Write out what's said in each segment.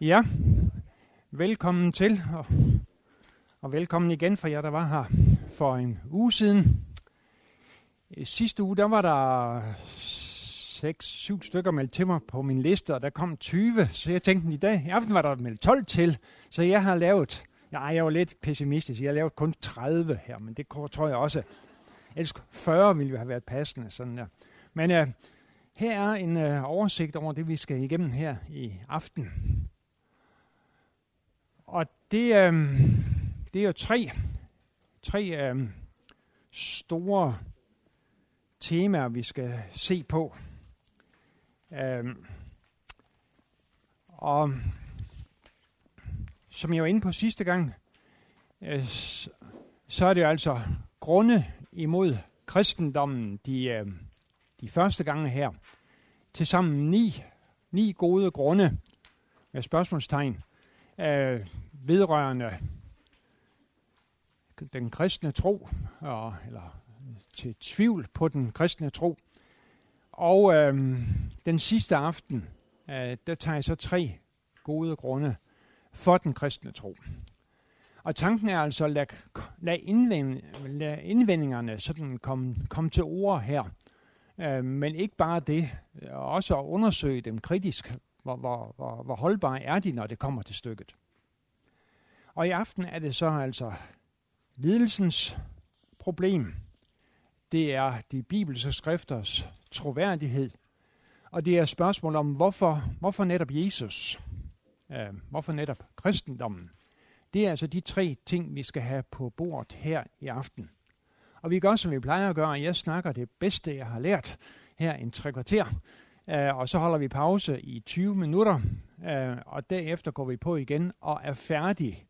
Ja, velkommen til, og, og velkommen igen for jer, der var her for en uge siden. Sidste uge, der var der 6-7 stykker meldt til mig på min liste, og der kom 20, så jeg tænkte, i dag, i aften var der meldt 12 til, så jeg har lavet, ja, jeg var lidt pessimistisk, jeg har lavet kun 30 her, men det tror jeg også, ellers 40 ville jo have været passende, sådan der. Men uh, her er en uh, oversigt over det, vi skal igennem her i aften. Og det, øh, det er jo tre, tre øh, store temaer, vi skal se på. Øh, og som jeg var inde på sidste gang, øh, så er det jo altså grunde imod kristendommen de, øh, de første gange her. Tilsammen ni, ni gode grunde med spørgsmålstegn øh, vedrørende den kristne tro, og, eller til tvivl på den kristne tro. Og øh, den sidste aften, øh, der tager jeg så tre gode grunde for den kristne tro. Og tanken er altså at lade, lade, indvend, lade indvendingerne sådan komme, komme til ord her. Øh, men ikke bare det, også at undersøge dem kritisk. Hvor, hvor, hvor, hvor holdbare er de, når det kommer til stykket? Og i aften er det så altså lidelsens problem. Det er de bibelske skrifters troværdighed. Og det er spørgsmål om, hvorfor, hvorfor netop Jesus? Øh, hvorfor netop kristendommen? Det er altså de tre ting, vi skal have på bordet her i aften. Og vi gør, som vi plejer at gøre. Jeg snakker det bedste, jeg har lært her en tre kvarter. Uh, og så holder vi pause i 20 minutter, uh, og derefter går vi på igen og er færdige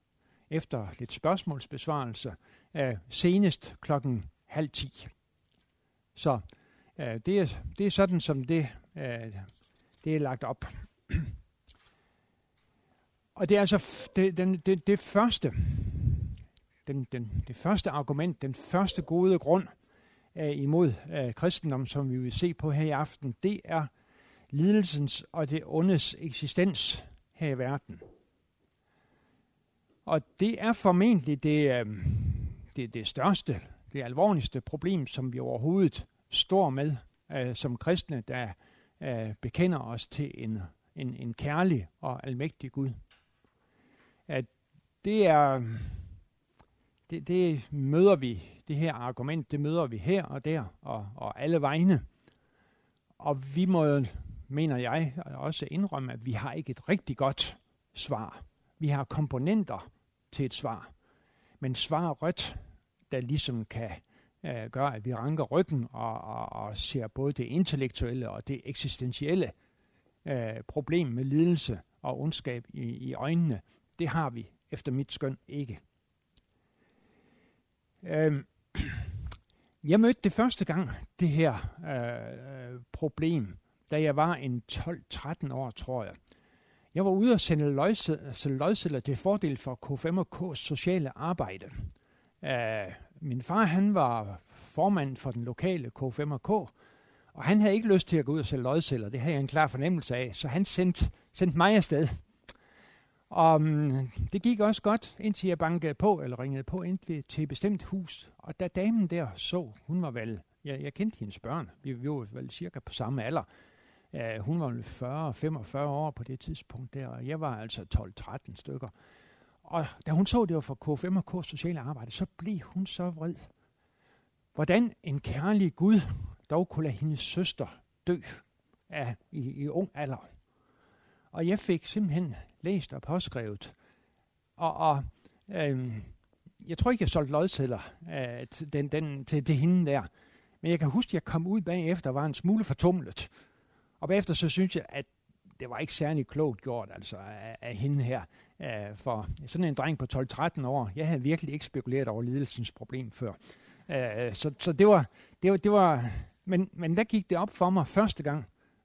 efter lidt spørgsmålsbesvarelse uh, senest klokken halv ti. Så uh, det, er, det er sådan, som det, uh, det er lagt op. og det er altså det, den, det, det første, den, den, det første argument, den første gode grund uh, imod uh, kristendom, som vi vil se på her i aften, det er lidelsens og det ondes eksistens her i verden. Og det er formentlig det, øh, det, det største, det alvorligste problem, som vi overhovedet står med øh, som kristne, der øh, bekender os til en, en, en kærlig og almægtig Gud. At det er, det, det møder vi, det her argument, det møder vi her og der og, og alle vegne. Og vi må mener jeg også indrømme, at vi har ikke et rigtig godt svar. Vi har komponenter til et svar, men svar rødt, der ligesom kan øh, gøre, at vi ranker ryggen og, og, og ser både det intellektuelle og det eksistentielle øh, problem med lidelse og ondskab i, i øjnene, det har vi efter mit skøn ikke. Øh, jeg mødte det første gang, det her øh, øh problem, da jeg var en 12-13 år, tror jeg. Jeg var ude og sende lodsedler til fordel for K5K's sociale arbejde. Uh, min far han var formand for den lokale K5K, og han havde ikke lyst til at gå ud og sælge løgceller. Det havde jeg en klar fornemmelse af, så han sendte, sendte mig afsted. Og um, det gik også godt, indtil jeg bankede på, eller ringede på ind til et bestemt hus. Og da damen der så, hun var vel, jeg, jeg kendte hendes børn, vi, vi var vel cirka på samme alder, Uh, hun var 40-45 år på det tidspunkt der, og jeg var altså 12-13 stykker. Og da hun så, det var for K5 K sociale arbejde, så blev hun så vred. Hvordan en kærlig Gud dog kunne lade hendes søster dø af, i, i ung alder. Og jeg fik simpelthen læst og påskrevet. Og, og øhm, jeg tror ikke, jeg solgte lodsedler øh, til, den, den, til, til hende der. Men jeg kan huske, at jeg kom ud bagefter og var en smule fortumlet. Og bagefter så synes jeg, at det var ikke særlig klogt gjort altså af, af hende her. Æh, for sådan en dreng på 12-13 år, jeg havde virkelig ikke spekuleret over lidelsens problem før. Æh, så, så det var, det var, det var men, men der gik det op for mig første gang,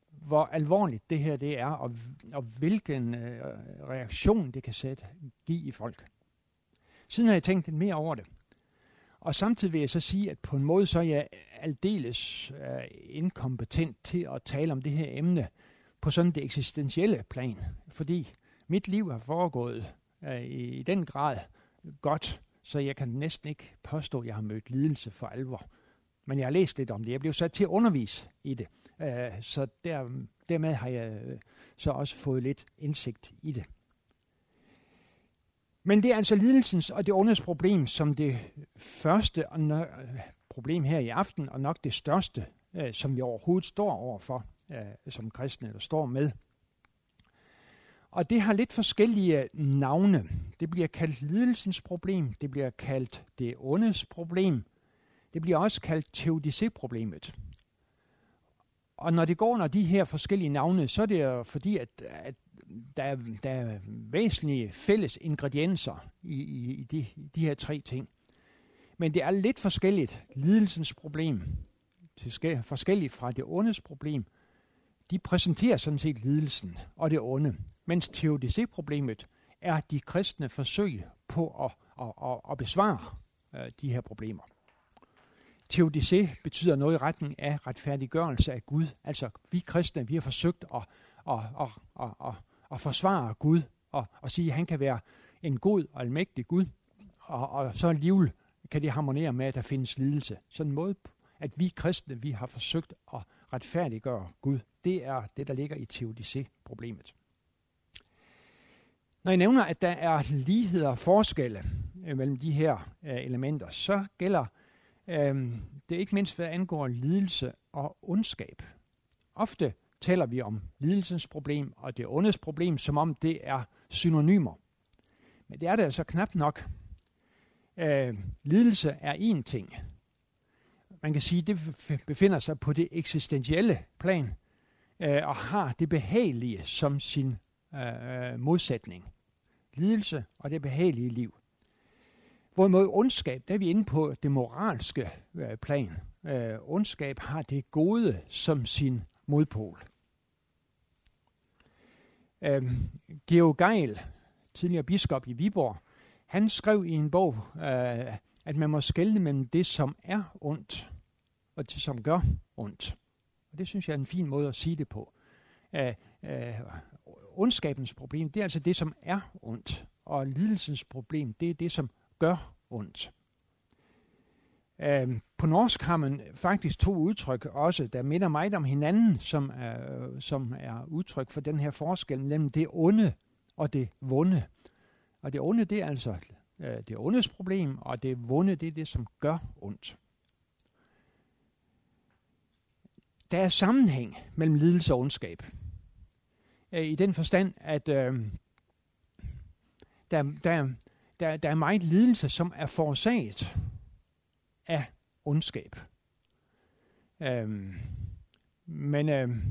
hvor alvorligt det her det er, og, og hvilken øh, reaktion det kan sætte, give i folk. Siden har jeg tænkt lidt mere over det. Og samtidig vil jeg så sige, at på en måde så er jeg aldeles øh, inkompetent til at tale om det her emne på sådan det eksistentielle plan. Fordi mit liv har foregået øh, i, i den grad godt, så jeg kan næsten ikke påstå, at jeg har mødt lidelse for alvor. Men jeg har læst lidt om det. Jeg blev sat til at undervise i det. Øh, så der, dermed har jeg øh, så også fået lidt indsigt i det. Men det er altså lidelsens og det ondes problem som det første problem her i aften, og nok det største, øh, som vi overhovedet står overfor øh, som kristne, eller står med. Og det har lidt forskellige navne. Det bliver kaldt lidelsens problem, det bliver kaldt det ondes problem, det bliver også kaldt teodicé-problemet. Og når det går under de her forskellige navne, så er det jo fordi, at, at der, er, der er væsentlige fælles ingredienser i, i, i de, de her tre ting. Men det er lidt forskelligt. Lidelsens problem, til forskelligt fra det ondes problem, de præsenterer sådan set lidelsen og det onde. Mens teodicé-problemet er de kristne forsøg på at, at, at, at besvare øh, de her problemer. Teodicé betyder noget i retning af retfærdiggørelse af Gud. Altså, vi kristne, vi har forsøgt at, at, at, at, at, at forsvare Gud og, og sige, at han kan være en god og almægtig Gud, og, og så alligevel kan det harmonere med, at der findes lidelse. Sådan en måde, at vi kristne, vi har forsøgt at retfærdiggøre Gud. Det er det, der ligger i teodicé-problemet. Når jeg nævner, at der er ligheder og forskelle øh, mellem de her øh, elementer, så gælder øh, det ikke mindst, hvad angår lidelse og ondskab. Ofte taler vi om lidelsens problem og det ondes problem, som om det er synonymer. Men det er det altså knap nok. Øh, lidelse er én ting. Man kan sige, at det befinder sig på det eksistentielle plan øh, og har det behagelige som sin øh, øh, modsætning. Lidelse og det behagelige liv. Hvorimod ondskab, der er vi inde på det moralske øh, plan. Øh, ondskab har det gode som sin modpol. Øh, Georg Geil, tidligere biskop i Viborg, han skrev i en bog, øh, at man må skelne mellem det, som er ondt, og det, som gør ondt. Og det synes jeg er en fin måde at sige det på. Øh, øh, ondskabens problem, det er altså det, som er ondt, og lidelsens problem, det er det, som gør ondt. Øh, på norsk har man faktisk to udtryk også, der minder meget om hinanden, som er, som er udtryk for den her forskel mellem det onde og det vonde. Og det onde, det er altså øh, det ondes problem, og det vonde, det er det, som gør ondt. Der er sammenhæng mellem lidelse og ondskab. Øh, I den forstand, at øh, der, der, der, der er meget lidelse, som er forårsaget af ondskab. Øhm, men øhm,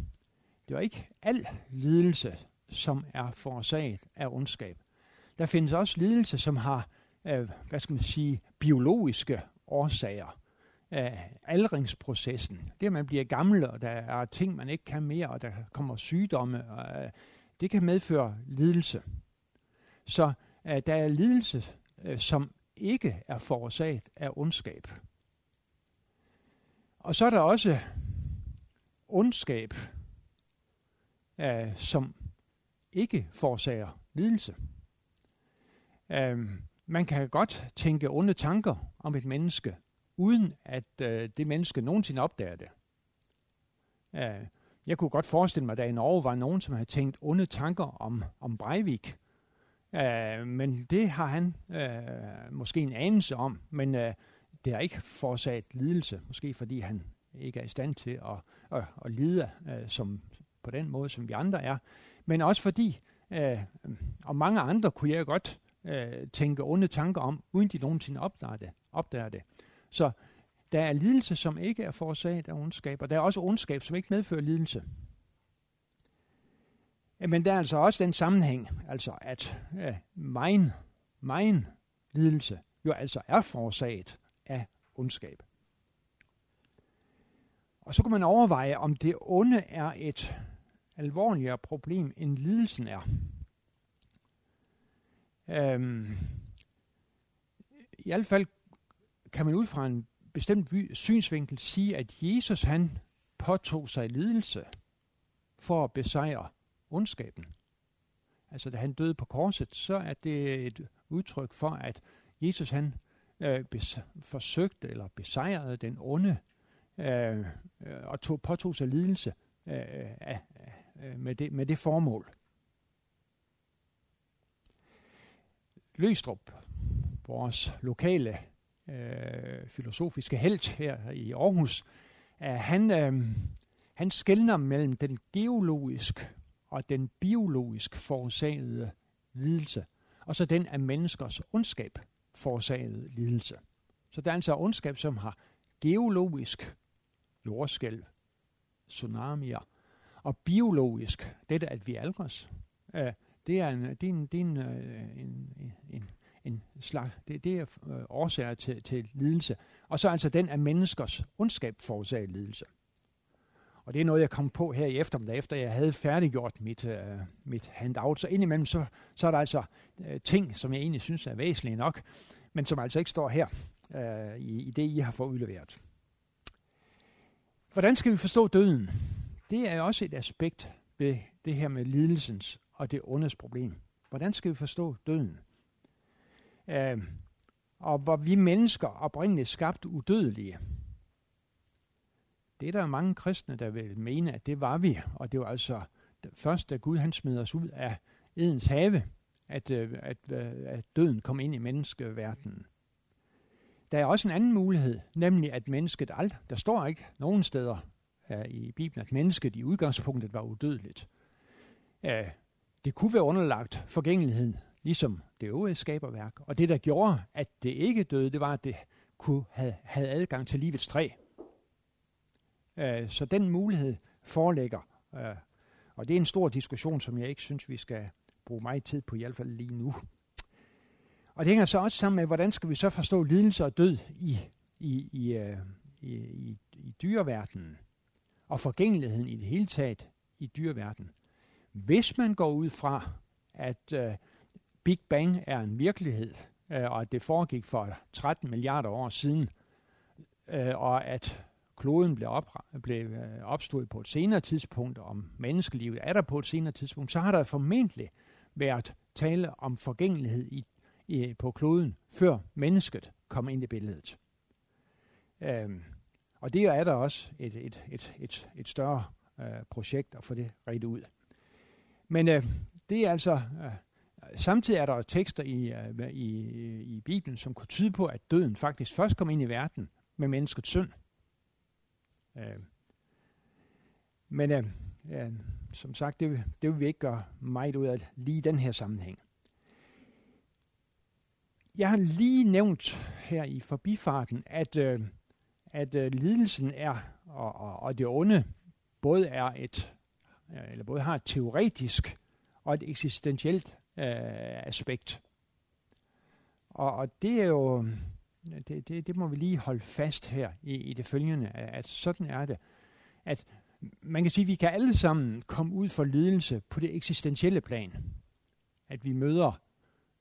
det er ikke al lidelse, som er forårsaget af ondskab. Der findes også lidelse, som har, øh, hvad skal man sige, biologiske årsager. Øh, aldringsprocessen. Det, at man bliver gammel, og der er ting, man ikke kan mere, og der kommer sygdomme, og, øh, det kan medføre lidelse. Så øh, der er lidelse, øh, som ikke er forårsaget af ondskab. Og så er der også ondskab, øh, som ikke forårsager lidelse. Øh, man kan godt tænke onde tanker om et menneske, uden at øh, det menneske nogensinde opdager det. Øh, jeg kunne godt forestille mig, at der i Norge var nogen, som havde tænkt onde tanker om, om Breivik, Øh, men det har han øh, måske en anelse om, men øh, det har ikke forårsaget lidelse, måske fordi han ikke er i stand til at, at, at lide øh, som, på den måde, som vi andre er. Men også fordi, øh, og mange andre kunne jeg godt øh, tænke onde tanker om, uden de nogensinde opdager det. Opdager det. Så der er lidelse, som ikke er forårsaget af ondskab, og der er også ondskab, som ikke medfører lidelse. Men der er altså også den sammenhæng, altså at øh, mein, mein lidelse jo altså er forårsaget af ondskab. Og så kan man overveje, om det onde er et alvorligere problem, end lidelsen er. Øhm, I hvert fald kan man ud fra en bestemt synsvinkel sige, at Jesus han påtog sig lidelse for at besejre ondskaben. altså da han døde på korset, så er det et udtryk for, at Jesus han øh, bes, forsøgte eller besejrede den onde øh, og tog, påtog sig lidelse øh, af, øh, med, det, med det formål. Løstrup, vores lokale øh, filosofiske held her i Aarhus, øh, han, øh, han skældner mellem den geologisk og den biologisk forårsagede lidelse, og så den af menneskers ondskab forårsagede lidelse. Så der er altså ondskab, som har geologisk jordskælv, tsunamier, og biologisk, dette at vi aldres, øh, det er en, det er en, det er en, øh, en, en, en slags, det, det er øh, årsager til, til lidelse. Og så altså den af menneskers ondskab forårsaget lidelse. Og det er noget, jeg kom på her i eftermiddag, efter jeg havde færdiggjort mit, øh, mit handout. Så indimellem, så, så er der altså øh, ting, som jeg egentlig synes er væsentlige nok, men som altså ikke står her øh, i, i det, I har fået udleveret. Hvordan skal vi forstå døden? Det er også et aspekt ved det her med lidelsens og det ondes problem. Hvordan skal vi forstå døden? Øh, og hvor vi mennesker oprindeligt skabt udødelige, det er der mange kristne, der vil mene, at det var vi. Og det var altså først, da Gud han smed os ud af Edens have, at, øh, at, øh, at døden kom ind i menneskeverdenen. Der er også en anden mulighed, nemlig at mennesket alt, der står ikke nogen steder uh, i Bibelen, at mennesket i udgangspunktet var udødeligt. Uh, det kunne være underlagt forgængeligheden, ligesom det øvrige skaberværk. Og det, der gjorde, at det ikke døde, det var, at det kunne have, havde adgang til livets træ. Øh, så den mulighed foreligger. Øh, og det er en stor diskussion, som jeg ikke synes, vi skal bruge meget tid på, i hvert fald lige nu. Og det hænger så også sammen med, hvordan skal vi så forstå lidelse og død i, i, i, øh, i, i, i dyreverdenen, og forgængeligheden i det hele taget i dyreverdenen. Hvis man går ud fra, at uh, Big Bang er en virkelighed, uh, og at det foregik for 13 milliarder år siden, uh, og at kloden blev, op, blev øh, opstået på et senere tidspunkt, om menneskelivet er der på et senere tidspunkt, så har der formentlig været tale om forgængelighed i, i, på kloden, før mennesket kom ind i billedet. Øhm, og det er der også et, et, et, et, et større øh, projekt at få det rigtigt ud. Men øh, det er altså... Øh, samtidig er der tekster i, øh, i, i Bibelen, som kunne tyde på, at døden faktisk først kom ind i verden med menneskets synd. Øh, men øh, øh, som sagt, det, det vil vi ikke gøre meget ud af lige i den her sammenhæng. Jeg har lige nævnt her i forbifarten, at, øh, at øh, lidelsen er, og, og, og det onde, både er et, øh, eller både har et teoretisk og et eksistentielt øh, aspekt. Og, og det er jo det, det, det må vi lige holde fast her i, i det følgende, at sådan er det. At man kan sige, at vi kan alle sammen komme ud for lidelse på det eksistentielle plan. At vi møder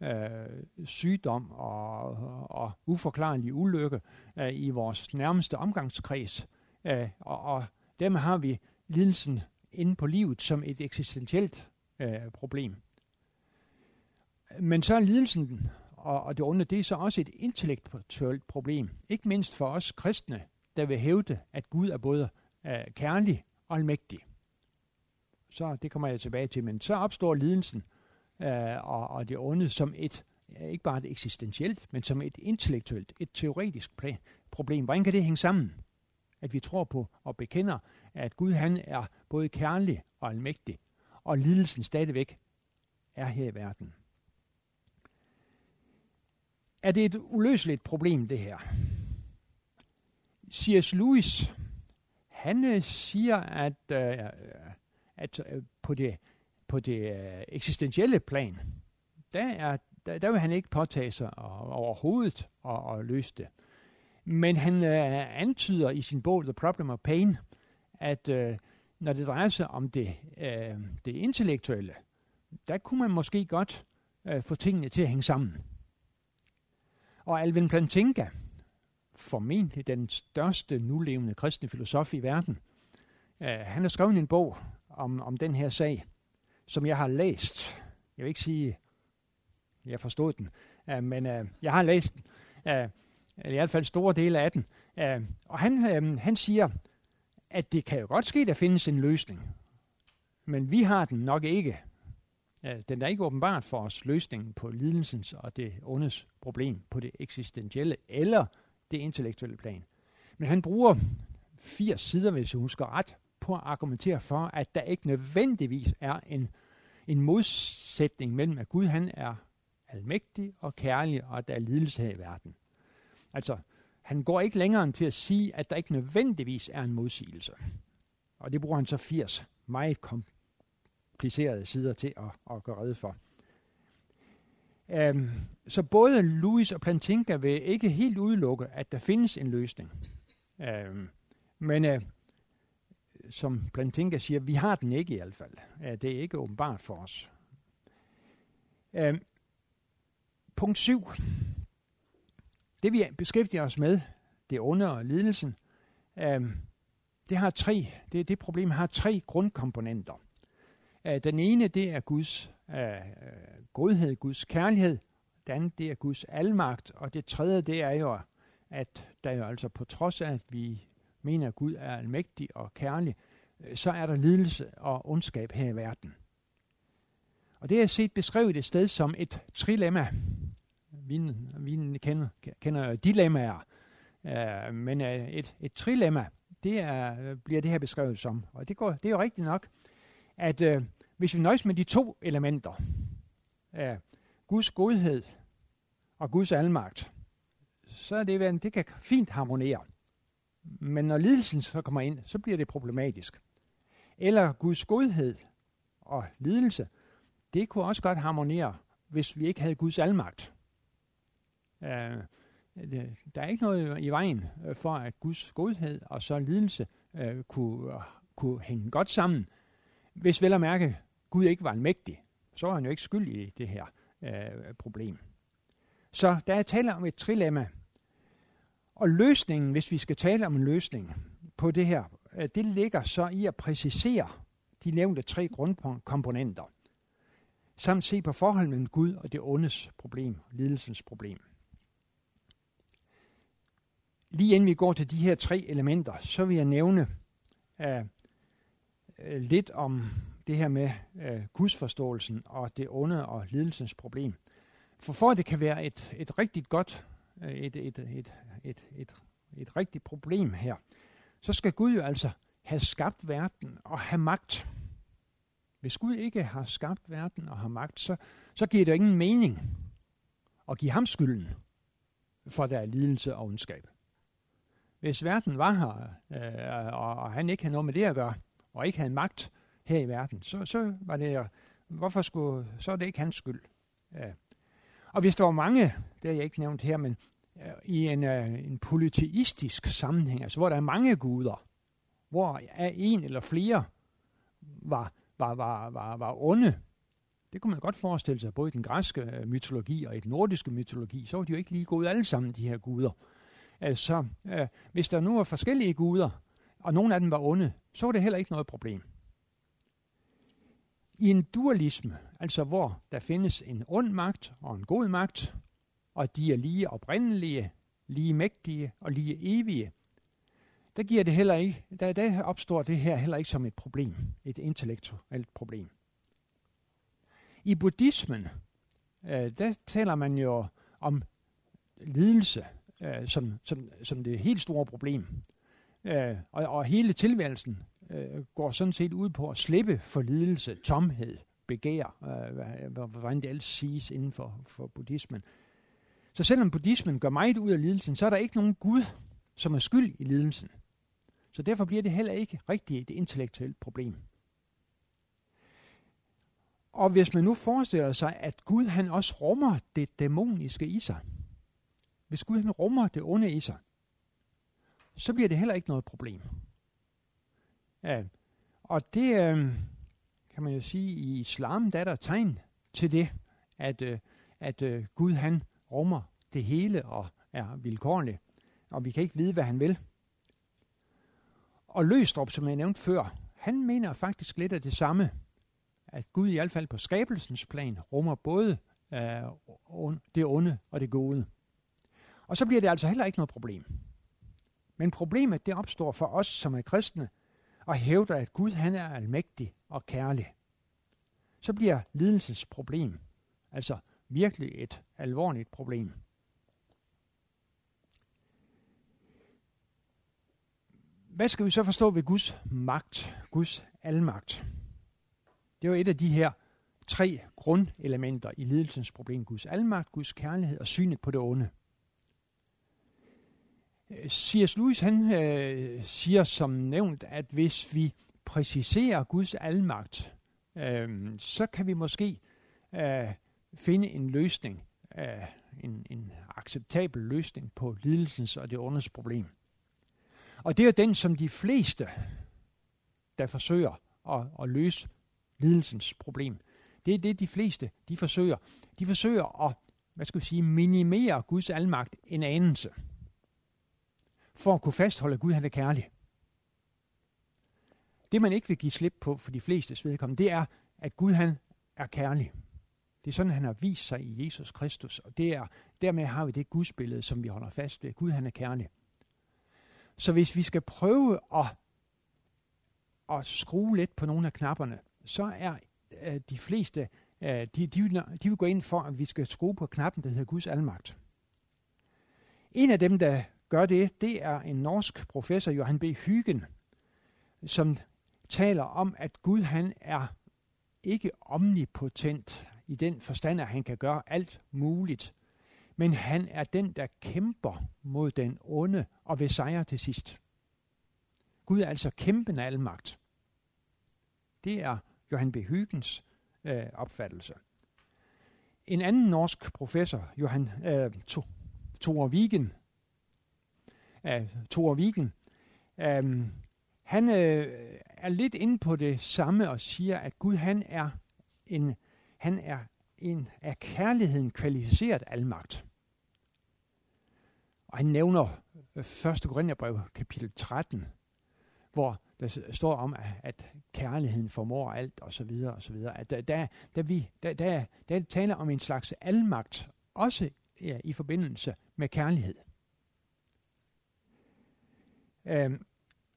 øh, sygdom og, og uforklarlig ulykke øh, i vores nærmeste omgangskreds. Øh, og, og dermed har vi lidelsen inde på livet som et eksistentielt øh, problem. Men så er lidelsen og, og det onde, det er så også et intellektuelt problem. Ikke mindst for os kristne, der vil hævde, at Gud er både øh, kærlig og almægtig. Så det kommer jeg tilbage til. Men så opstår lidelsen øh, og, og det onde som et, ikke bare et eksistentielt, men som et intellektuelt, et teoretisk plan, problem. Hvordan kan det hænge sammen? At vi tror på og bekender, at Gud han er både kærlig og almægtig, og lidelsen stadigvæk er her i verden er det et uløseligt problem, det her. C.S. Lewis, han øh, siger, at, øh, øh, at øh, på det, på det øh, eksistentielle plan, der, er, der, der vil han ikke påtage sig overhovedet at, at løse det. Men han øh, antyder i sin bog The Problem of Pain, at øh, når det drejer sig om det, øh, det intellektuelle, der kunne man måske godt øh, få tingene til at hænge sammen. Og Alvin Plantinga, formentlig den største nulevende kristne filosof i verden, øh, han har skrevet en bog om, om den her sag, som jeg har læst. Jeg vil ikke sige, jeg forstod den, øh, men øh, jeg har læst den, uh, i hvert fald store dele af den. Øh, og han, øh, han siger, at det kan jo godt ske, at der findes en løsning, men vi har den nok ikke. Øh, den er ikke åbenbart for os løsningen på lidelsens og det ondes problem på det eksistentielle eller det intellektuelle plan. Men han bruger 80 sider, hvis jeg husker ret, på at argumentere for, at der ikke nødvendigvis er en, en modsætning mellem, at Gud han er almægtig og kærlig, og at der er lidelse her i verden. Altså, han går ikke længere end til at sige, at der ikke nødvendigvis er en modsigelse. Og det bruger han så 80 meget komplicerede sider til at, at gøre redde for. Um, så både Louis og Plantinga vil ikke helt udelukke, at der findes en løsning. Um, men uh, som Plantinga siger, vi har den ikke i hvert fald. Uh, det er ikke åbenbart for os. Uh, punkt 7. Det vi beskæftiger os med, det onde og lidelsen, uh, det har tre, det, det problem har tre grundkomponenter. Øh, den ene, det er Guds øh, godhed, Guds kærlighed. Det andet, det er Guds almagt. Og det tredje, det er jo, at der jo altså på trods af, at vi mener, at Gud er almægtig og kærlig, øh, så er der lidelse og ondskab her i verden. Og det er set beskrevet et sted som et trilemma. Vi, vi kender, kender dilemmaer, uh, men et, et trilemma, det er, bliver det her beskrevet som. Og det, går, det er jo rigtigt nok, at øh, hvis vi nøjes med de to elementer, øh, Guds godhed og Guds almagt, så er det, det kan fint harmonere. Men når lidelsen så kommer ind, så bliver det problematisk. Eller Guds godhed og lidelse, det kunne også godt harmonere, hvis vi ikke havde Guds almagt. Øh, der er ikke noget i vejen øh, for, at Guds godhed og så lidelse øh, kunne, kunne hænge godt sammen. Hvis vel at mærke, Gud ikke var almægtig, så var han jo ikke skyld i det her øh, problem. Så der er tale om et trilemma. Og løsningen, hvis vi skal tale om en løsning på det her, øh, det ligger så i at præcisere de nævnte tre grundkomponenter, samt se på forholdet mellem Gud og det ondes problem, lidelsens problem. Lige inden vi går til de her tre elementer, så vil jeg nævne øh, lidt om det her med øh, gudsforståelsen og det onde og lidelsens problem. For for at det kan være et, et rigtig godt, øh, et, et, et, et, et, et rigtigt problem her, så skal Gud jo altså have skabt verden og have magt. Hvis Gud ikke har skabt verden og har magt, så, så giver det ingen mening at give ham skylden for der er lidelse og ondskab. Hvis verden var her, øh, og, og han ikke havde noget med det at gøre, og ikke havde magt her i verden, så, så var det, hvorfor skulle, så er det ikke hans skyld. Ja. Og hvis der var mange, det har jeg ikke nævnt her, men øh, i en, øh, en polyteistisk sammenhæng, altså hvor der er mange guder, hvor er en eller flere var, var, var, var, var onde, det kunne man godt forestille sig, både i den græske øh, mytologi og i den nordiske mytologi, så var de jo ikke lige gode alle sammen, de her guder. Så hvis der nu var forskellige guder, og nogle af dem var onde, så var det heller ikke noget problem. I en dualisme, altså hvor der findes en ond magt og en god magt, og de er lige oprindelige, lige mægtige og lige evige, der giver det heller ikke, der, der opstår det her heller ikke som et problem, et intellektuelt problem. I buddhismen, øh, der taler man jo om lidelse øh, som, som, som det helt store problem. Øh, og, og hele tilværelsen øh, går sådan set ud på at slippe for lidelse, tomhed, begær, øh, hvordan det alt siges inden for, for buddhismen. Så selvom buddhismen gør meget ud af lidelsen, så er der ikke nogen Gud, som er skyld i lidelsen. Så derfor bliver det heller ikke rigtigt et intellektuelt problem. Og hvis man nu forestiller sig, at Gud han også rummer det dæmoniske i sig, hvis Gud han rummer det onde i sig, så bliver det heller ikke noget problem. Ja, og det øh, kan man jo sige, i islam der er der tegn til det, at, øh, at øh, Gud han rummer det hele og er vilkårlig, og vi kan ikke vide, hvad han vil. Og Løstrup, som jeg nævnte før, han mener faktisk lidt af det samme. at Gud i hvert fald på skabelsens plan rummer både øh, det onde og det gode. Og så bliver det altså heller ikke noget problem. Men problemet det opstår for os, som er kristne, og hævder, at Gud han er almægtig og kærlig. Så bliver lidelsens problem altså virkelig et alvorligt problem. Hvad skal vi så forstå ved Guds magt, Guds almagt? Det er jo et af de her tre grundelementer i lidelsens problem. Guds almagt, Guds kærlighed og synet på det onde. C.S. Lewis han øh, siger som nævnt, at hvis vi præciserer Guds almagt, øh, så kan vi måske øh, finde en løsning, øh, en, en acceptabel løsning på lidelsens og det åndes problem. Og det er den, som de fleste, der forsøger at, at løse lidelsens problem, det er det, de fleste, de forsøger. De forsøger at, hvad skal jeg sige, minimere Guds almagt en anelse for at kunne fastholde, at Gud han er kærlig. Det man ikke vil give slip på for de fleste vedkommende, det er, at Gud han er kærlig. Det er sådan, han har vist sig i Jesus Kristus, og det er, dermed har vi det gudsbillede, som vi holder fast ved. Gud han er kærlig. Så hvis vi skal prøve at, at skrue lidt på nogle af knapperne, så er øh, de fleste, øh, de, de, de vil gå ind for, at vi skal skrue på knappen, der hedder Guds almagt. En af dem, der gør det, det er en norsk professor, Johan B. Hygen, som taler om, at Gud han er ikke omnipotent i den forstand, at han kan gøre alt muligt, men han er den, der kæmper mod den onde og vil sejre til sidst. Gud er altså kæmpende almagt. Det er Johan B. Hygens øh, opfattelse. En anden norsk professor, Johan øh, Thor Wigen, af Thor Wigen. Um, øhm, han øh, er lidt inde på det samme og siger, at Gud han er en, han er en af kærligheden kvalificeret almagt. Og han nævner øh, 1. Korintherbrev kapitel 13, hvor der står om, at kærligheden formår alt, og så videre, og så videre. At der, der, der, vi, der, der, der taler om en slags almagt, også ja, i forbindelse med kærlighed. Øh,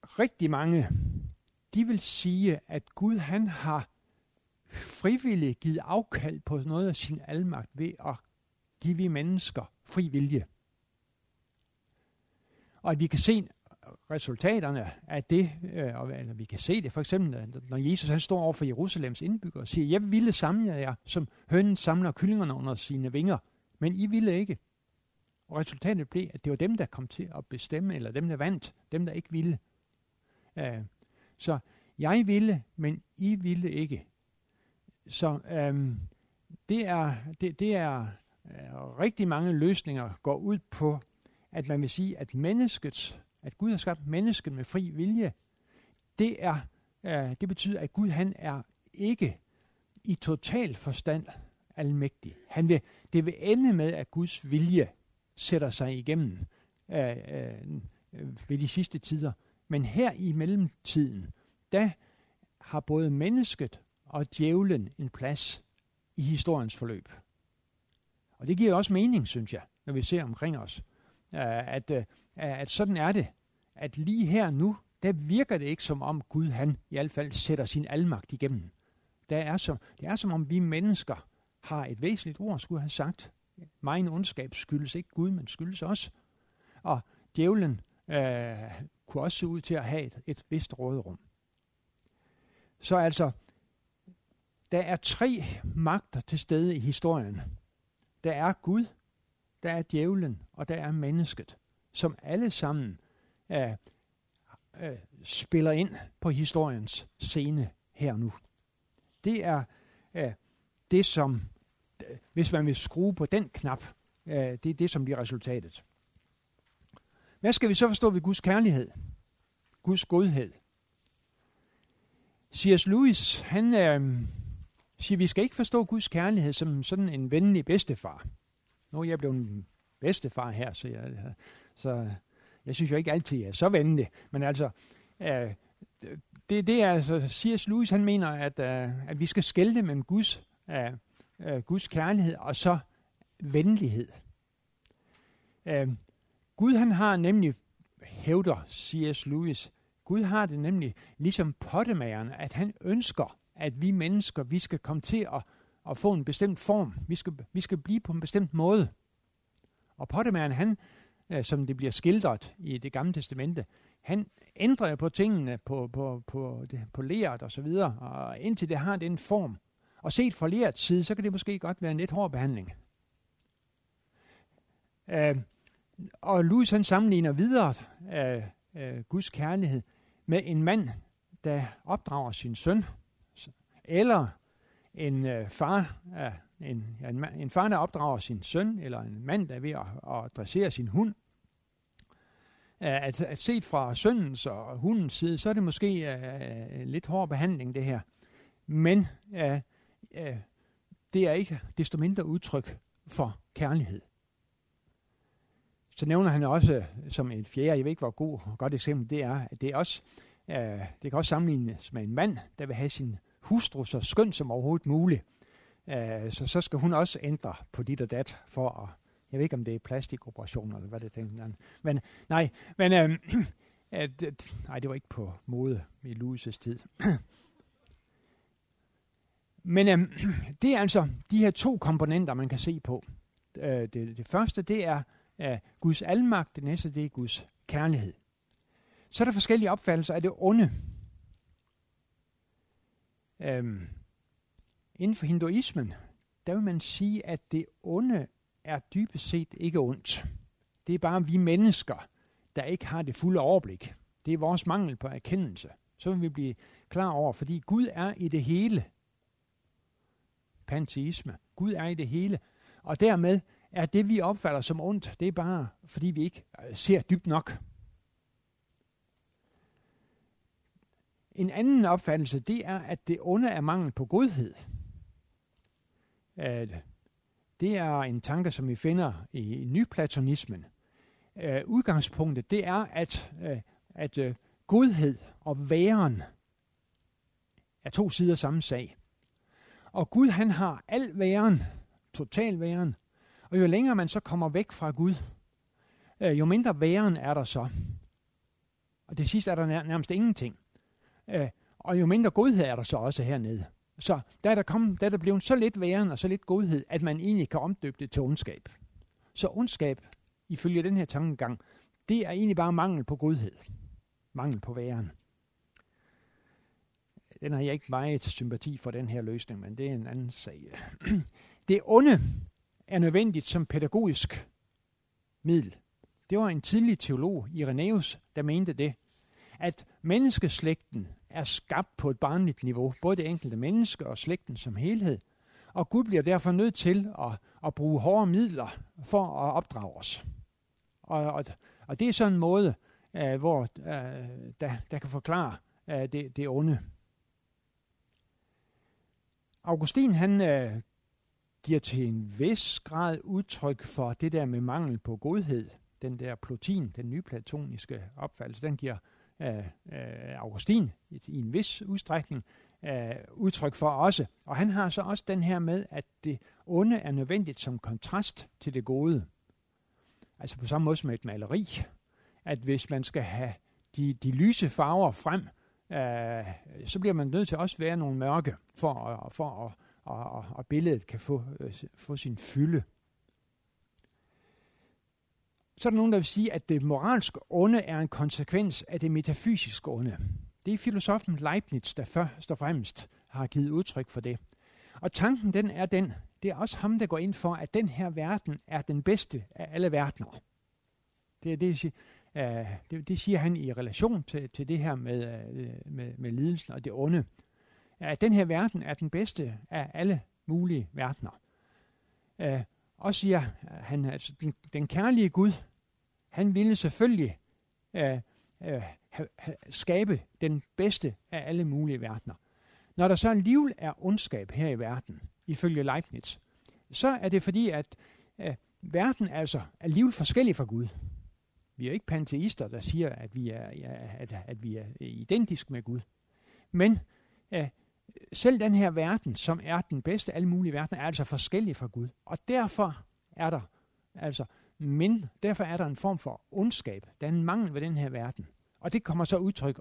rigtig mange, de vil sige, at Gud han har frivilligt givet afkald på noget af sin almagt ved at give vi mennesker fri vilje. Og at vi kan se resultaterne af det, øh, og eller vi kan se det for eksempel, når Jesus han står over for Jerusalems indbyggere og siger, jeg ville samle jer, som hønnen samler kyllingerne under sine vinger, men I ville ikke. Og resultatet blev, at det var dem, der kom til at bestemme, eller dem, der vandt, dem, der ikke ville. Øh, så jeg ville, men I ville ikke. Så øh, det er, det, det er øh, rigtig mange løsninger går ud på, at man vil sige, at menneskets, at Gud har skabt mennesket med fri vilje, det er, øh, det betyder, at Gud han er ikke i total forstand almægtig. Han vil, det vil ende med, at Guds vilje sætter sig igennem øh, øh, ved de sidste tider. Men her i mellemtiden, da har både mennesket og djævlen en plads i historiens forløb. Og det giver også mening, synes jeg, når vi ser omkring os, øh, at, øh, at sådan er det. At lige her nu, der virker det ikke som om Gud, han i hvert fald sætter sin almagt igennem. Der er som, det er som om vi mennesker har et væsentligt ord, skulle have sagt, Megen ondskab skyldes ikke Gud, men skyldes os. Og djævlen øh, kunne også se ud til at have et, et vist råderum. Så altså, der er tre magter til stede i historien. Der er Gud, der er djævlen, og der er mennesket, som alle sammen øh, øh, spiller ind på historiens scene her nu. Det er øh, det, som Øh, hvis man vil skrue på den knap, øh, det er det, som bliver resultatet. Hvad skal vi så forstå ved Guds kærlighed? Guds godhed? C.S. Lewis, han øh, siger, vi skal ikke forstå Guds kærlighed som sådan en venlig bedstefar. Nu er jeg blevet en bedstefar her, så jeg, øh, så jeg synes jo ikke altid, jeg er så venlig. Men altså, øh, det, det er altså, C.S. Lewis han mener, at, øh, at vi skal skælde mellem Guds, øh, øh, Guds kærlighed og så venlighed. Øh, Gud han har nemlig, hævder C.S. Lewis, Gud har det nemlig ligesom pottemageren, at han ønsker, at vi mennesker, vi skal komme til at, at få en bestemt form. Vi skal, vi skal blive på en bestemt måde. Og pottemageren, han, øh, som det bliver skildret i det gamle testamente, han ændrer på tingene på, på, på, det, på leret og så videre, og indtil det har den form. Og set fra lærets side, så kan det måske godt være en lidt hård behandling. Øh, og Louis han sammenligner videre øh, øh, Guds kærlighed med en mand, der opdrager sin søn, eller en øh, far, øh, en, en, en far, der opdrager sin søn, eller en mand, der er ved at, at dressere sin hund, øh, at, at set fra søndens og hundens side, så er det måske uh, lidt hård behandling, det her. Men uh, øh, det er ikke desto mindre udtryk for kærlighed. Så nævner han også som et fjerde, jeg ved ikke hvor god godt eksempel det er, at det er også, øh, det kan også sammenlignes med en mand, der vil have sin hustru så skøn som overhovedet muligt. Øh, så så skal hun også ændre på dit og dat for at jeg ved ikke, om det er plastikoperationer, eller hvad det er. Men nej, men, øh, at, at, nej, det var ikke på mode i Louis' tid. men øhm, det er altså de her to komponenter, man kan se på. Øh, det, det første, det er øh, Guds almagt, det næste, det er Guds kærlighed. Så er der forskellige opfattelser af det onde. Øhm, inden for hinduismen, der vil man sige, at det onde er dybest set ikke ondt. Det er bare vi mennesker, der ikke har det fulde overblik. Det er vores mangel på erkendelse. Så vil vi blive klar over, fordi Gud er i det hele. Panteisme. Gud er i det hele. Og dermed er det, vi opfatter som ondt, det er bare, fordi vi ikke øh, ser dybt nok. En anden opfattelse, det er, at det onde er mangel på godhed. At det er en tanke, som vi finder i nyplatonismen. Uh, udgangspunktet, det er, at, uh, at uh, godhed og væren er to sider samme sag. Og Gud, han har al væren, total væren, og jo længere man så kommer væk fra Gud, øh, jo mindre væren er der så. Og det sidste er der nærmest ingenting. Øh, og jo mindre godhed er der så også hernede. Så der er der, kommet, der er der blevet så lidt væren og så lidt godhed, at man egentlig kan omdøbe det til ondskab. Så ondskab, ifølge den her tankegang, det er egentlig bare mangel på godhed. Mangel på væren. Den har jeg ikke meget sympati for, den her løsning, men det er en anden sag. Det onde er nødvendigt som pædagogisk middel. Det var en tidlig teolog, Irenaeus, der mente det, at menneskeslægten er skabt på et barnligt niveau, både det enkelte menneske og slægten som helhed. Og Gud bliver derfor nødt til at, at bruge hårde midler for at opdrage os. Og, og, og det er sådan en måde, uh, hvor uh, der, der kan forklare uh, det, det onde. Augustin han øh, giver til en vis grad udtryk for det der med mangel på godhed. Den der plotin, den nye platoniske opfattelse, den giver øh, øh, Augustin i, i en vis udstrækning øh, udtryk for også. Og han har så også den her med, at det onde er nødvendigt som kontrast til det gode. Altså på samme måde som et maleri. At hvis man skal have de, de lyse farver frem, øh, så bliver man nødt til også at være nogle mørke, for, for at, for at, at billedet kan få, øh, få sin fylde så er der nogen, der vil sige, at det moralske onde er en konsekvens af det metafysiske onde. Det er filosofen Leibniz, der først og fremmest har givet udtryk for det. Og tanken den er den, det er også ham, der går ind for, at den her verden er den bedste af alle verdener. Det, er det, uh, det, det siger han i relation til, til det her med, uh, med, med lidelsen og det onde. At den her verden er den bedste af alle mulige verdener. Uh, og siger han, altså den, den kærlige Gud, han ville selvfølgelig uh, uh, skabe den bedste af alle mulige verdener. Når der så alligevel er ondskab her i verden, ifølge Leibniz, så er det fordi, at øh, verden altså er alligevel forskellig fra Gud. Vi er ikke panteister, der siger, at vi er, ja, at, at vi er identisk med Gud. Men øh, selv den her verden, som er den bedste af alle mulige verdener, er altså forskellig fra Gud. Og derfor er der altså men derfor er der en form for ondskab. Der er en mangel ved den her verden. Og det kommer så udtryk,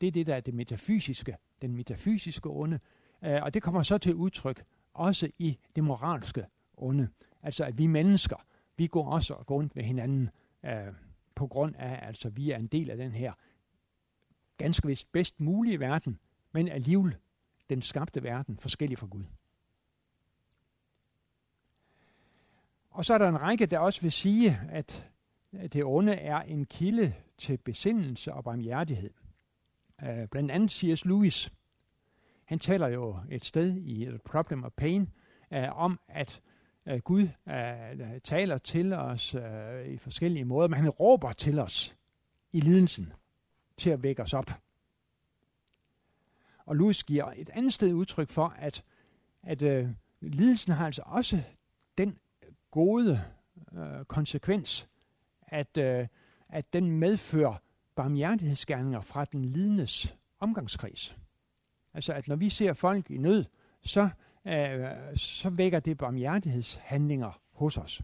det er det, der er det metafysiske, den metafysiske onde, øh, og det kommer så til udtryk også i det moralske onde. Altså at vi mennesker, vi går også og går rundt med hinanden øh, på grund af, altså vi er en del af den her ganske vist bedst mulige verden, men alligevel den skabte verden forskellig fra Gud. Og så er der en række, der også vil sige, at det onde er en kilde til besindelse og barmhjertighed. Uh, blandt andet C.S. Lewis, han taler jo et sted i The Problem of Pain uh, om, at uh, Gud øh, taler til os øh, i forskellige måder, men han råber til os i lidelsen til at vække os op. Og Lewis giver et andet sted udtryk for, at, at øh, lidelsen har altså også den gode øh, konsekvens, at, øh, at den medfører barmhjertighedsgerninger fra den lidendes omgangskreds. Altså at når vi ser folk i nød, så, øh, så vækker det barmhjertighedshandlinger hos os.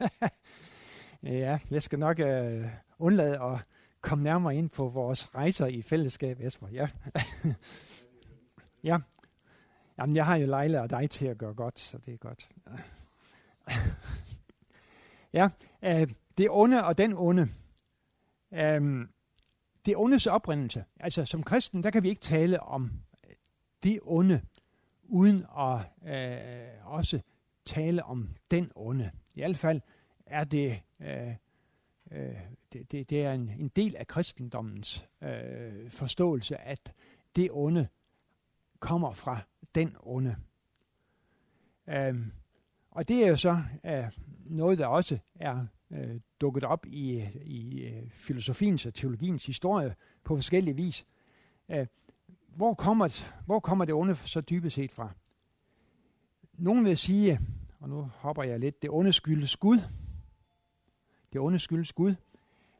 ja, jeg skal nok øh, undlade at komme nærmere ind på vores rejser i fællesskab, Esper. Ja. ja. Jamen, jeg har jo Leila og dig til at gøre godt, så det er godt. ja, øh, det onde og den onde. Øh, det ondes oprindelse. Altså, som kristen, der kan vi ikke tale om øh, det onde, uden at øh, også tale om den onde. I hvert fald er det øh, øh, det, det, det er en, en del af kristendommens øh, forståelse, at det onde kommer fra den onde. Øh, og det er jo så øh, noget, der også er øh, dukket op i, i øh, filosofiens og teologiens historie på forskellige vis. Øh, hvor, kommer, hvor kommer det onde så dybest set fra? Nogen vil sige, og nu hopper jeg lidt, det onde skyldes Gud. Det onde skyldes Gud.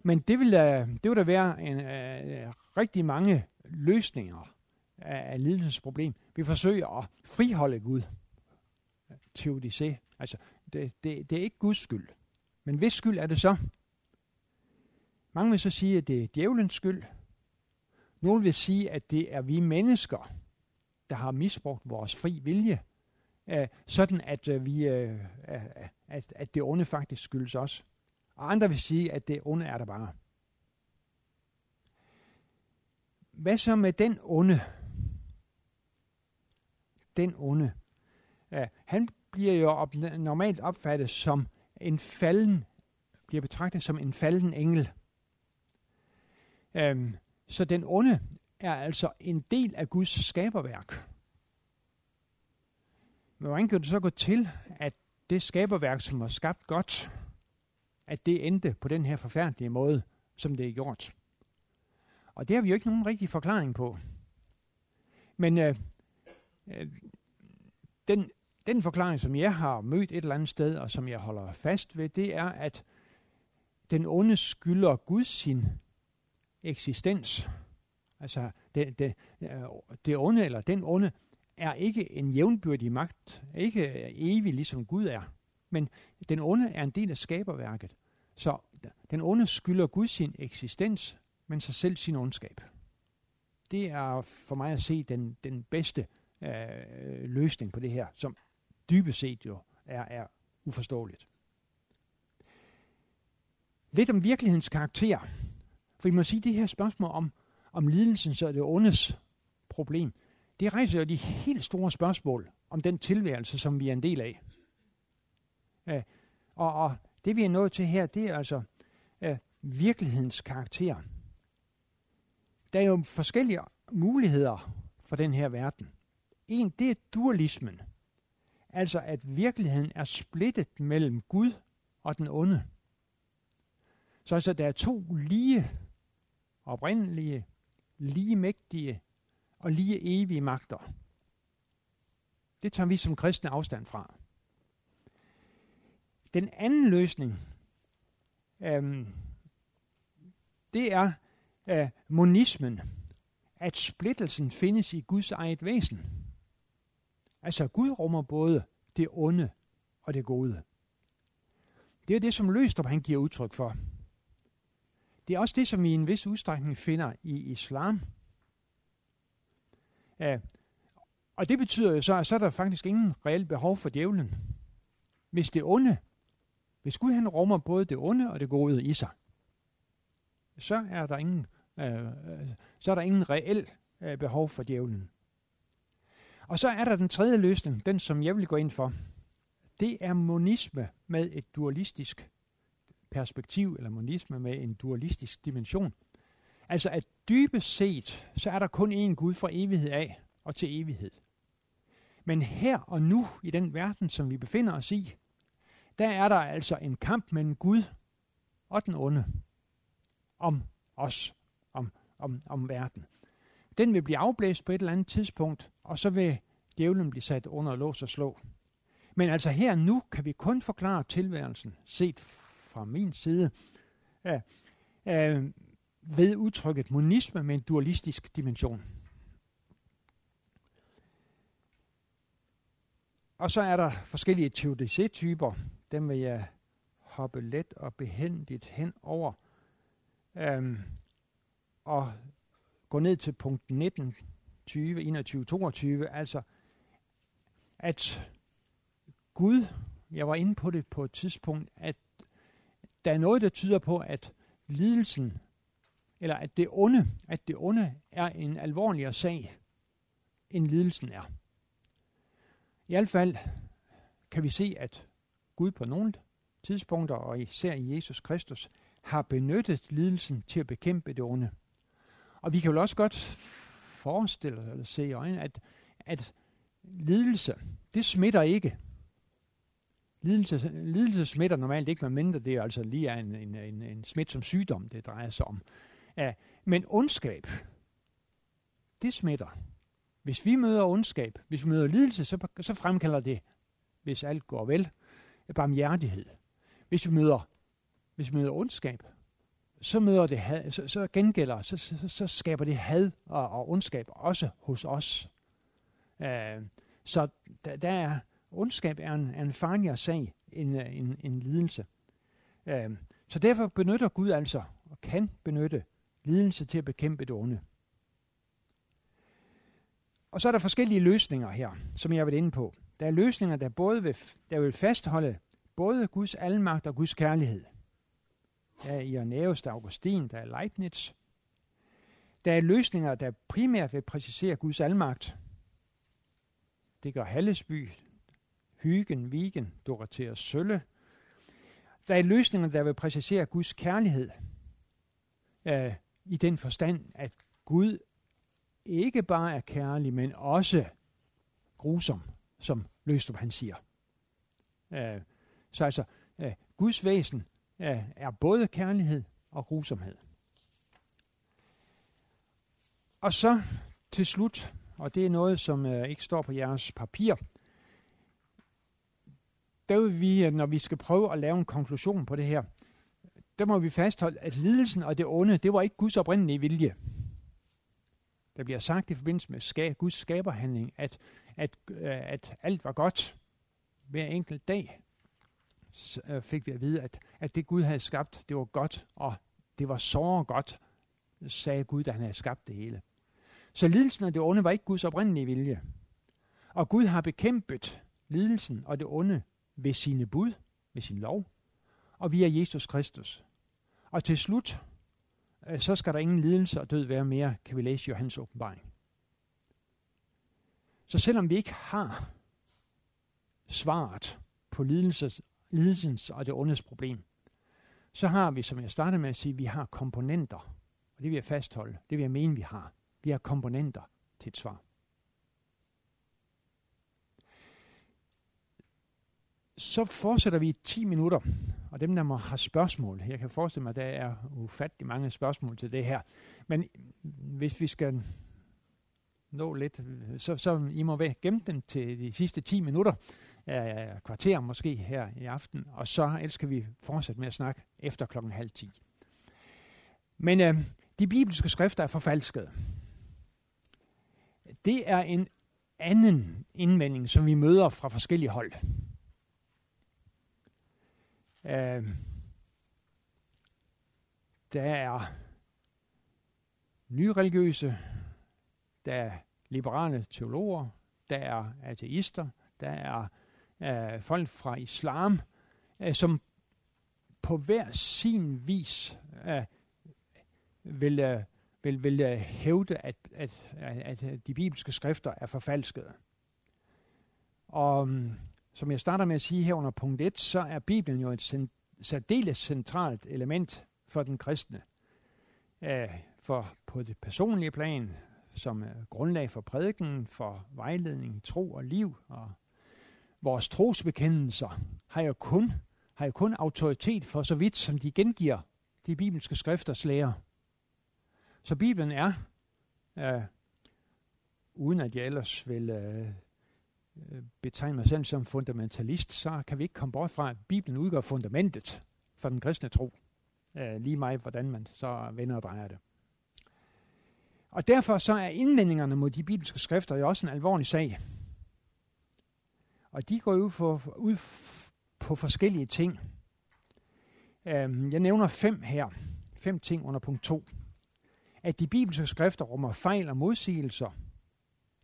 Men det vil, der, det vil der være en, uh, rigtig mange løsninger af, af lidelsesproblem. Vi forsøger at friholde Gud. Teodicé. Altså, det, det, det er ikke Guds skyld. Men hvis skyld er det så? Mange vil så sige, at det er djævelens skyld. Nogle vil sige, at det er vi mennesker, der har misbrugt vores fri vilje, øh, sådan at, øh, vi, øh, at, at det onde faktisk skyldes os. Og andre vil sige, at det onde er der bare. Hvad så med den onde? Den onde. Øh, han bliver jo op, normalt opfattet som en falden, bliver betragtet som en falden engel. Øhm, så den onde er altså en del af Guds skaberværk. Men hvordan kan det så gå til, at det skaberværk, som var skabt godt, at det endte på den her forfærdelige måde, som det er gjort. Og det har vi jo ikke nogen rigtig forklaring på. Men øh, øh, den, den forklaring, som jeg har mødt et eller andet sted, og som jeg holder fast ved, det er, at den onde skylder Gud sin eksistens. Altså, det, det, øh, det onde, eller den onde, er ikke en jævnbyrdig magt, ikke evig, ligesom Gud er. Men den onde er en del af skaberværket. Så den onde skylder Gud sin eksistens, men sig selv sin ondskab. Det er for mig at se den, den bedste øh, løsning på det her, som dybest set jo er, er uforståeligt. Lidt om virkelighedens karakter. For I må sige, at det her spørgsmål om, om lidelsen og det ondes problem, det rejser jo de helt store spørgsmål om den tilværelse, som vi er en del af. Øh, og, og det vi er nået til her, det er altså øh, virkelighedens karakter. Der er jo forskellige muligheder for den her verden. En, det er dualismen. Altså at virkeligheden er splittet mellem Gud og den onde. Så altså der er to lige oprindelige, lige mægtige og lige evige magter. Det tager vi som kristne afstand fra. Den anden løsning, øhm, det er øh, monismen, at splittelsen findes i Guds eget væsen. Altså Gud rummer både det onde og det gode. Det er det, som Løstrup han giver udtryk for. Det er også det, som vi i en vis udstrækning finder i islam. Ja, og det betyder jo så, at så er der faktisk ingen reelt behov for djævlen. Hvis det onde, hvis Gud han rummer både det onde og det gode i sig, så er der ingen, øh, øh så er der ingen reel øh, behov for djævlen. Og så er der den tredje løsning, den som jeg vil gå ind for. Det er monisme med et dualistisk perspektiv, eller monisme med en dualistisk dimension. Altså at dybest set, så er der kun én Gud fra evighed af og til evighed. Men her og nu, i den verden, som vi befinder os i, der er der altså en kamp mellem Gud og den onde om os, om, om, om verden. Den vil blive afblæst på et eller andet tidspunkt, og så vil djævlen blive sat under lås og slå. Men altså her nu kan vi kun forklare tilværelsen, set fra min side, ja, øh, ved udtrykket monisme med en dualistisk dimension. Og så er der forskellige teodicé-typer. Dem vil jeg hoppe let og behendigt hen over. Øhm, og gå ned til punkt 19, 20, 21, 22. Altså, at Gud, jeg var inde på det på et tidspunkt, at der er noget, der tyder på, at lidelsen, eller at det onde, at det onde er en alvorligere sag, end lidelsen er. I hvert fald kan vi se, at Gud på nogle tidspunkter, og især i Jesus Kristus, har benyttet lidelsen til at bekæmpe det onde. Og vi kan jo også godt forestille os, eller se i øjnene, at, at lidelse, det smitter ikke. Lidelse, lidelse smitter normalt ikke, medmindre det er altså lige er en, en, en, en smitsom sygdom, det drejer sig om. Ja, men ondskab, det smitter. Hvis vi møder ondskab, hvis vi møder lidelse, så, så fremkalder det, hvis alt går vel, barmhjertighed. Hvis vi møder, hvis vi møder ondskab, så møder det had, så, så gengælder, så, så, så skaber det had og, og ondskab også hos os. Uh, så der, der er, ondskab er en, er en farligere sag end øh, en, en lidelse. Uh, så derfor benytter Gud altså, og kan benytte lidelse til at bekæmpe det onde. Og så er der forskellige løsninger her, som jeg har været inde på. Der er løsninger, der både vil, der vil fastholde både Guds almagt og Guds kærlighed. Der er Irenaeus, der er Augustin, der er Leibniz. Der er løsninger, der primært vil præcisere Guds almagt. Det gør Hallesby, Hygen, Vigen, Dorothea Sølle. Der er løsninger, der vil præcisere Guds kærlighed. Øh, I den forstand, at Gud ikke bare er kærlig, men også grusom, som Løstrup han siger. Øh, så altså, øh, Guds væsen er både kærlighed og grusomhed. Og så til slut, og det er noget, som øh, ikke står på jeres papir, der vil vi, øh, når vi skal prøve at lave en konklusion på det her, der må vi fastholde, at lidelsen og det onde, det var ikke Guds oprindelige vilje. Der bliver sagt i forbindelse med ska, Guds skaberhandling, at, at, øh, at alt var godt. Hver enkelt dag Øh, fik vi at vide, at, at det Gud havde skabt, det var godt, og det var så godt, sagde Gud, da han havde skabt det hele. Så lidelsen og det onde var ikke Guds oprindelige vilje. Og Gud har bekæmpet lidelsen og det onde ved sine bud, ved sin lov, og via Jesus Kristus. Og til slut øh, så skal der ingen lidelse og død være mere, kan vi læse i Johannes åbenbaring. Så selvom vi ikke har svaret på lidelses, lidelsens og det ondes problem, så har vi, som jeg startede med at sige, vi har komponenter. Og det vil jeg fastholde. Det vil jeg mene, vi har. Vi har komponenter til et svar. Så fortsætter vi i 10 minutter og dem, der må have spørgsmål, jeg kan forestille mig, at der er ufattelig mange spørgsmål til det her. Men hvis vi skal nå lidt, så, så I må være gemme dem til de sidste 10 minutter, øh, kvarter måske her i aften, og så ellers skal vi fortsætte med at snakke efter klokken halv ti. Men øh, de bibelske skrifter er forfalskede. Det er en anden indvending, som vi møder fra forskellige hold. Øh, der er nyreligiøse, der er liberale teologer, der er ateister, der er øh, folk fra islam, øh, som på hver sin vis øh, vil, øh, vil, vil øh, hævde, at, at, at, at de bibelske skrifter er forfalskede. Og mm, som jeg starter med at sige her under punkt 1, så er Bibelen jo et særdeles centralt element for den kristne. Æh, for på det personlige plan, som grundlag for prædiken, for vejledning, tro og liv. Og vores trosbekendelser har jo kun, har jo kun autoritet for så vidt, som de gengiver de bibelske skrifters lære. Så Bibelen er, øh, uden at jeg ellers vil øh, betegne mig selv som fundamentalist, så kan vi ikke komme bort fra, at Bibelen udgør fundamentet for den kristne tro. Øh, lige meget, hvordan man så vender og drejer det. Og derfor så er indvendingerne mod de bibelske skrifter jo også en alvorlig sag. Og de går ud, for, ud på forskellige ting. Øhm, jeg nævner fem her. Fem ting under punkt 2 at de bibelske skrifter rummer fejl og modsigelser.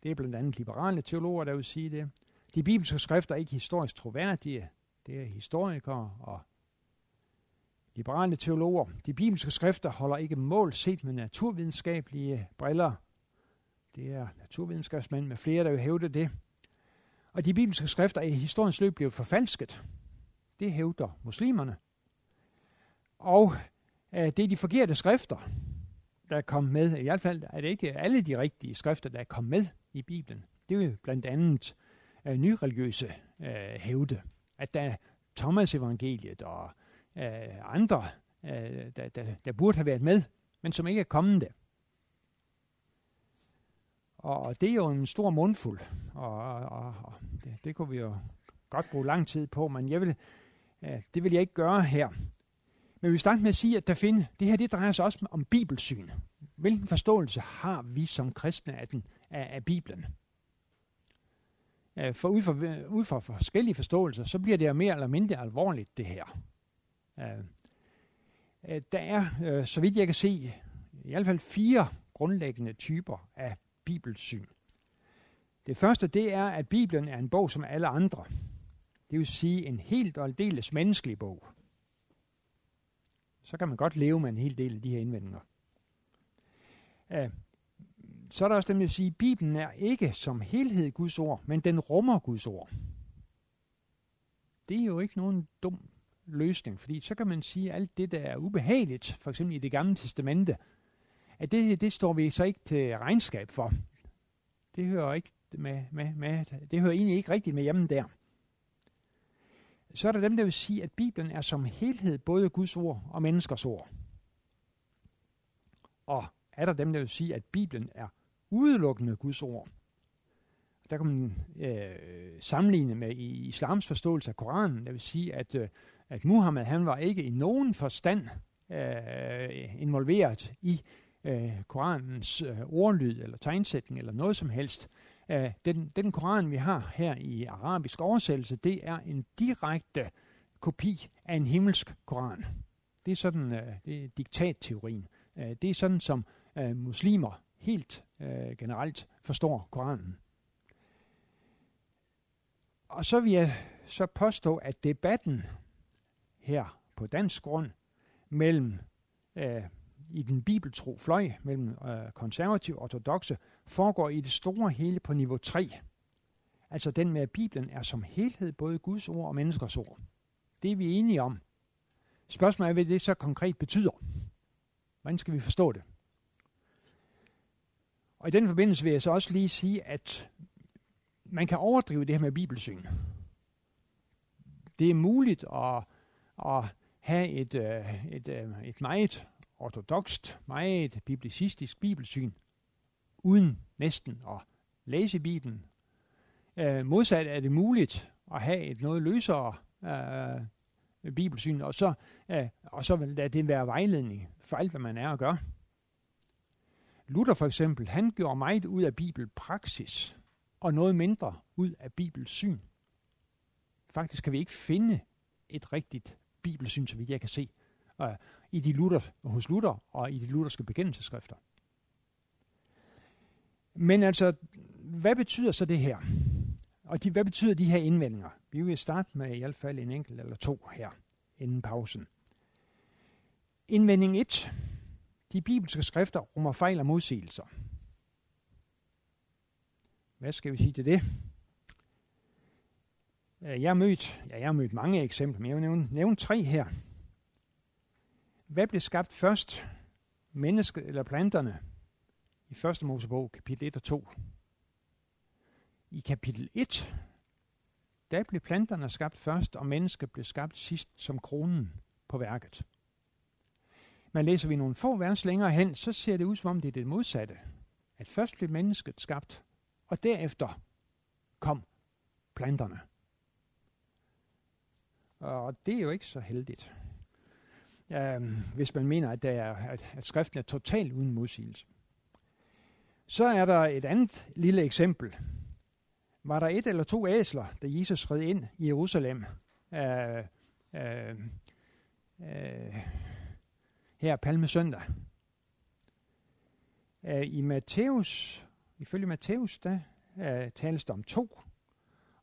Det er blandt andet liberale teologer, der vil sige det. De bibelske skrifter er ikke historisk troværdige. Det er historikere og liberale teologer. De bibelske skrifter holder ikke mål set med naturvidenskabelige briller. Det er naturvidenskabsmænd med flere, der vil hævde det. Og de bibelske skrifter i historiens løb blev forfalsket. Det hævder muslimerne. Og øh, det er de forkerte skrifter, der kom med. I hvert fald er det ikke alle de rigtige skrifter, der kom med i Bibelen. Det er jo blandt andet øh, nyreligiøse øh, hævde, at der Thomas evangeliet og øh, andre, øh, der, der, der burde have været med, men som ikke er kommet der. Og det er jo en stor mundfuld, og, og, og det, det kunne vi jo godt bruge lang tid på, men jeg vil, det vil jeg ikke gøre her. Men vi starter med at sige, at der find, det her det drejer sig også om bibelsyn. Hvilken forståelse har vi som kristne af, den, af, af Bibelen? For ud, fra ud fra forskellige forståelser, så bliver det jo mere eller mindre alvorligt, det her. Der er, øh, så vidt jeg kan se, i hvert fald fire grundlæggende typer af bibelsyn. Det første, det er, at Bibelen er en bog som alle andre. Det vil sige en helt og aldeles menneskelig bog så kan man godt leve med en hel del af de her indvendinger. Uh, så er der også dem, der siger, at Bibelen er ikke som helhed Guds ord, men den rummer Guds ord. Det er jo ikke nogen dum løsning, fordi så kan man sige, at alt det, der er ubehageligt, for eksempel i det gamle testamente, at det, det står vi så ikke til regnskab for. Det hører ikke med, med, med, det hører egentlig ikke rigtigt med hjemme der så er der dem, der vil sige, at Bibelen er som helhed både Guds ord og menneskers ord. Og er der dem, der vil sige, at Bibelen er udelukkende Guds ord. Der kan man øh, sammenligne med i islams forståelse af Koranen, der vil sige, at, øh, at Muhammed han var ikke i nogen forstand øh, involveret i øh, Koranens øh, ordlyd eller tegnsætning eller noget som helst. Uh, den, den koran, vi har her i arabisk oversættelse, det er en direkte kopi af en himmelsk koran. Det er sådan, øh, det er diktatteorien. Uh, det er sådan, som øh, muslimer helt øh, generelt forstår koranen. Og så vil jeg så påstå, at debatten her på dansk grund mellem øh, i den bibeltro fløj mellem øh, konservative og ortodoxe foregår i det store hele på niveau 3. Altså den med, at Bibelen er som helhed både Guds ord og menneskers ord. Det er vi enige om. Spørgsmålet er, hvad det så konkret betyder. Hvordan skal vi forstå det? Og i den forbindelse vil jeg så også lige sige, at man kan overdrive det her med bibelsyn. Det er muligt at, at have et, øh, et, et, øh, et meget ortodokst, meget biblicistisk bibelsyn, uden næsten at læse Bibelen. Øh, modsat er det muligt at have et noget løsere øh, bibelsyn, og så, øh, og så vil det være vejledning for alt, hvad man er og gør. Luther for eksempel, han gjorde meget ud af bibelpraksis, og noget mindre ud af bibelsyn. Faktisk kan vi ikke finde et rigtigt bibelsyn, så vidt jeg kan se, øh, i de Luther, hos Luther og i de lutherske bekendelseskrifter. Men altså, hvad betyder så det her? Og de, hvad betyder de her indvendinger? Vi vil starte med i hvert fald en enkelt eller to her, inden pausen. Indvending 1. De bibelske skrifter rummer fejl og modsigelser. Hvad skal vi sige til det? Jeg har mødt, ja, jeg har mødt mange eksempler, men jeg vil nævne, nævne tre her. Hvad blev skabt først? Mennesket eller planterne? I første Mosebog, kapitel 1 og 2. I kapitel 1, der blev planterne skabt først, og mennesket blev skabt sidst som kronen på værket. Men læser vi nogle få vers længere hen, så ser det ud som om det er det modsatte. At først blev mennesket skabt, og derefter kom planterne. Og det er jo ikke så heldigt, øh, hvis man mener, at, der er, at, at skriften er totalt uden modsigelse. Så er der et andet lille eksempel. Var der et eller to æsler, da Jesus red ind i Jerusalem øh, øh, øh, her Palme Søndag? Øh, I Matthæus, ifølge Matthæus, der øh, tales der om to,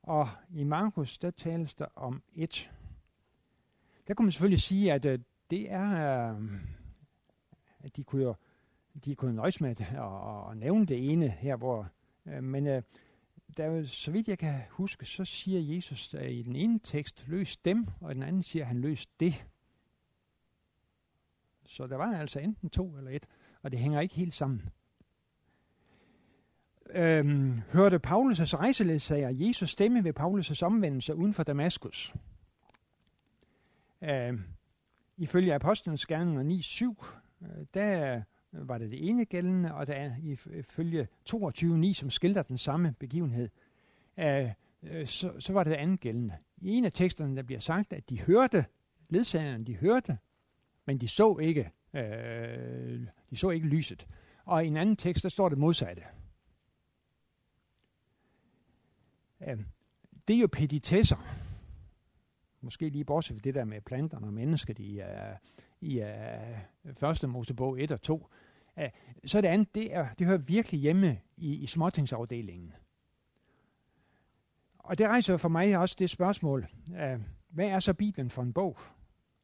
og i Markus, der tales der om et. Der kunne man selvfølgelig sige, at øh, det er, øh, at de kunne jo de kunne nøjes med at, at, at nævne det ene her, hvor, øh, men øh, der er jo, så vidt jeg kan huske, så siger Jesus at i den ene tekst, løs dem, og i den anden siger han, løs det. Så der var altså enten to eller et, og det hænger ikke helt sammen. Øhm, hørte Paulus' rejseledsager Jesus stemme ved Paulus' omvendelse uden for Damaskus. Øhm, ifølge Apostlenes Gerninger 9.7, øh, der øh, var det det ene gældende, og der er ifølge 22.9, som skildrer den samme begivenhed, øh, øh, så, så var det det andet gældende. I en af teksterne, der bliver sagt, at de hørte, ledsagerne, de hørte, men de så ikke, øh, de så ikke lyset. Og i en anden tekst, der står det modsatte. Øh, det er jo peditesser Måske lige bortset fra det der med planterne og mennesker i, uh, i uh, første Mosebog 1 og 2. Uh, øh, så det andet, det, er, det hører virkelig hjemme i, i småtingsafdelingen. Og det rejser for mig også det spørgsmål, uh, hvad er så Bibelen for en bog?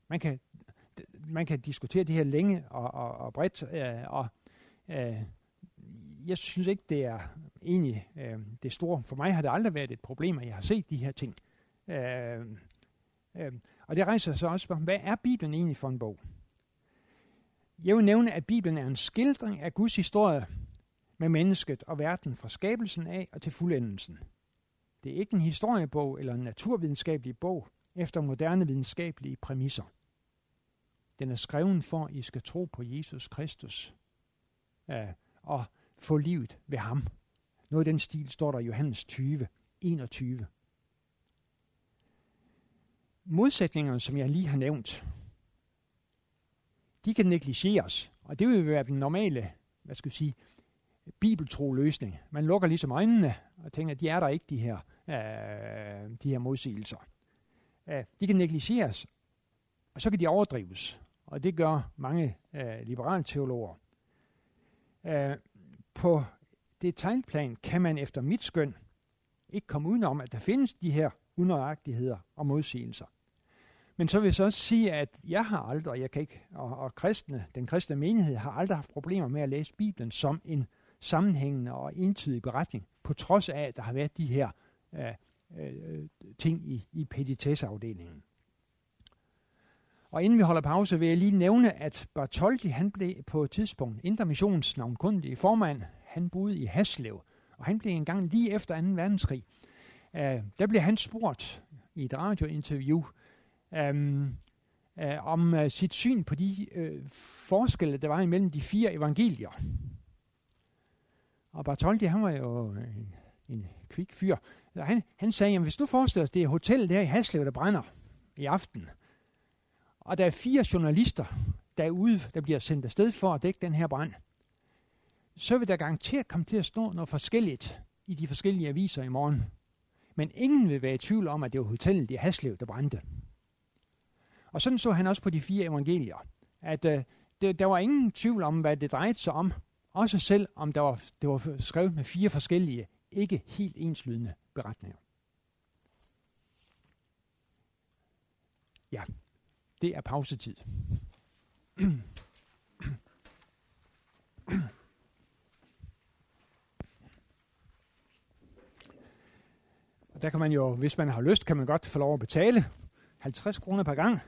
Man kan, man kan diskutere det her længe og, og, og bredt, uh, og uh, jeg synes ikke, det er egentlig uh, det store. For mig har det aldrig været et problem, at jeg har set de her ting. Uh, Øhm, og det rejser så også hvad er Bibelen egentlig for en bog? Jeg vil nævne, at Bibelen er en skildring af Guds historie med mennesket og verden fra skabelsen af og til fuldendelsen. Det er ikke en historiebog eller en naturvidenskabelig bog efter moderne videnskabelige præmisser. Den er skrevet for, at I skal tro på Jesus Kristus øh, og få livet ved ham. Noget af den stil står der i Johannes 20, 21 modsætningerne, som jeg lige har nævnt, de kan negligeres, og det vil være den normale, hvad skal jeg sige, bibeltro løsning. Man lukker ligesom øjnene og tænker, at de er der ikke, de her, øh, de her modsigelser. Øh, de kan negligeres, og så kan de overdrives, og det gør mange øh, liberale teologer. Øh, på detaljplan kan man efter mit skøn ikke komme udenom, at der findes de her unøjagtigheder og modsigelser. Men så vil jeg så også sige, at jeg har aldrig, jeg kan ikke, og, og kristne, den kristne menighed har aldrig haft problemer med at læse Bibelen som en sammenhængende og entydig beretning, på trods af, at der har været de her øh, øh, ting i, i peditesseafdelingen. Og inden vi holder pause, vil jeg lige nævne, at Bartoldi, han blev på et tidspunkt intermissions navnkundige formand. Han boede i Haslev, og han blev engang lige efter 2. verdenskrig. Uh, der blev han spurgt i et radiointerview, um, uh, om uh, sit syn på de uh, forskelle, der var imellem de fire evangelier. Og Bartoldi, han var jo en, en kvik fyr. Han, han sagde, jamen hvis du forestiller dig, det er hotellet der i Haslev, der brænder i aften, og der er fire journalister derude, der bliver sendt afsted for at dække den her brand, så vil der garanteret komme til at stå noget forskelligt i de forskellige aviser i morgen. Men ingen vil være i tvivl om, at det var hotellet i Haslev, der brændte. Og sådan så han også på de fire evangelier, at øh, det, der var ingen tvivl om, hvad det drejede sig om, også selv om der var, det var skrevet med fire forskellige, ikke helt enslydende beretninger. Ja, det er pausetid. Og der kan man jo, hvis man har lyst, kan man godt få lov at betale 50 kroner per gang.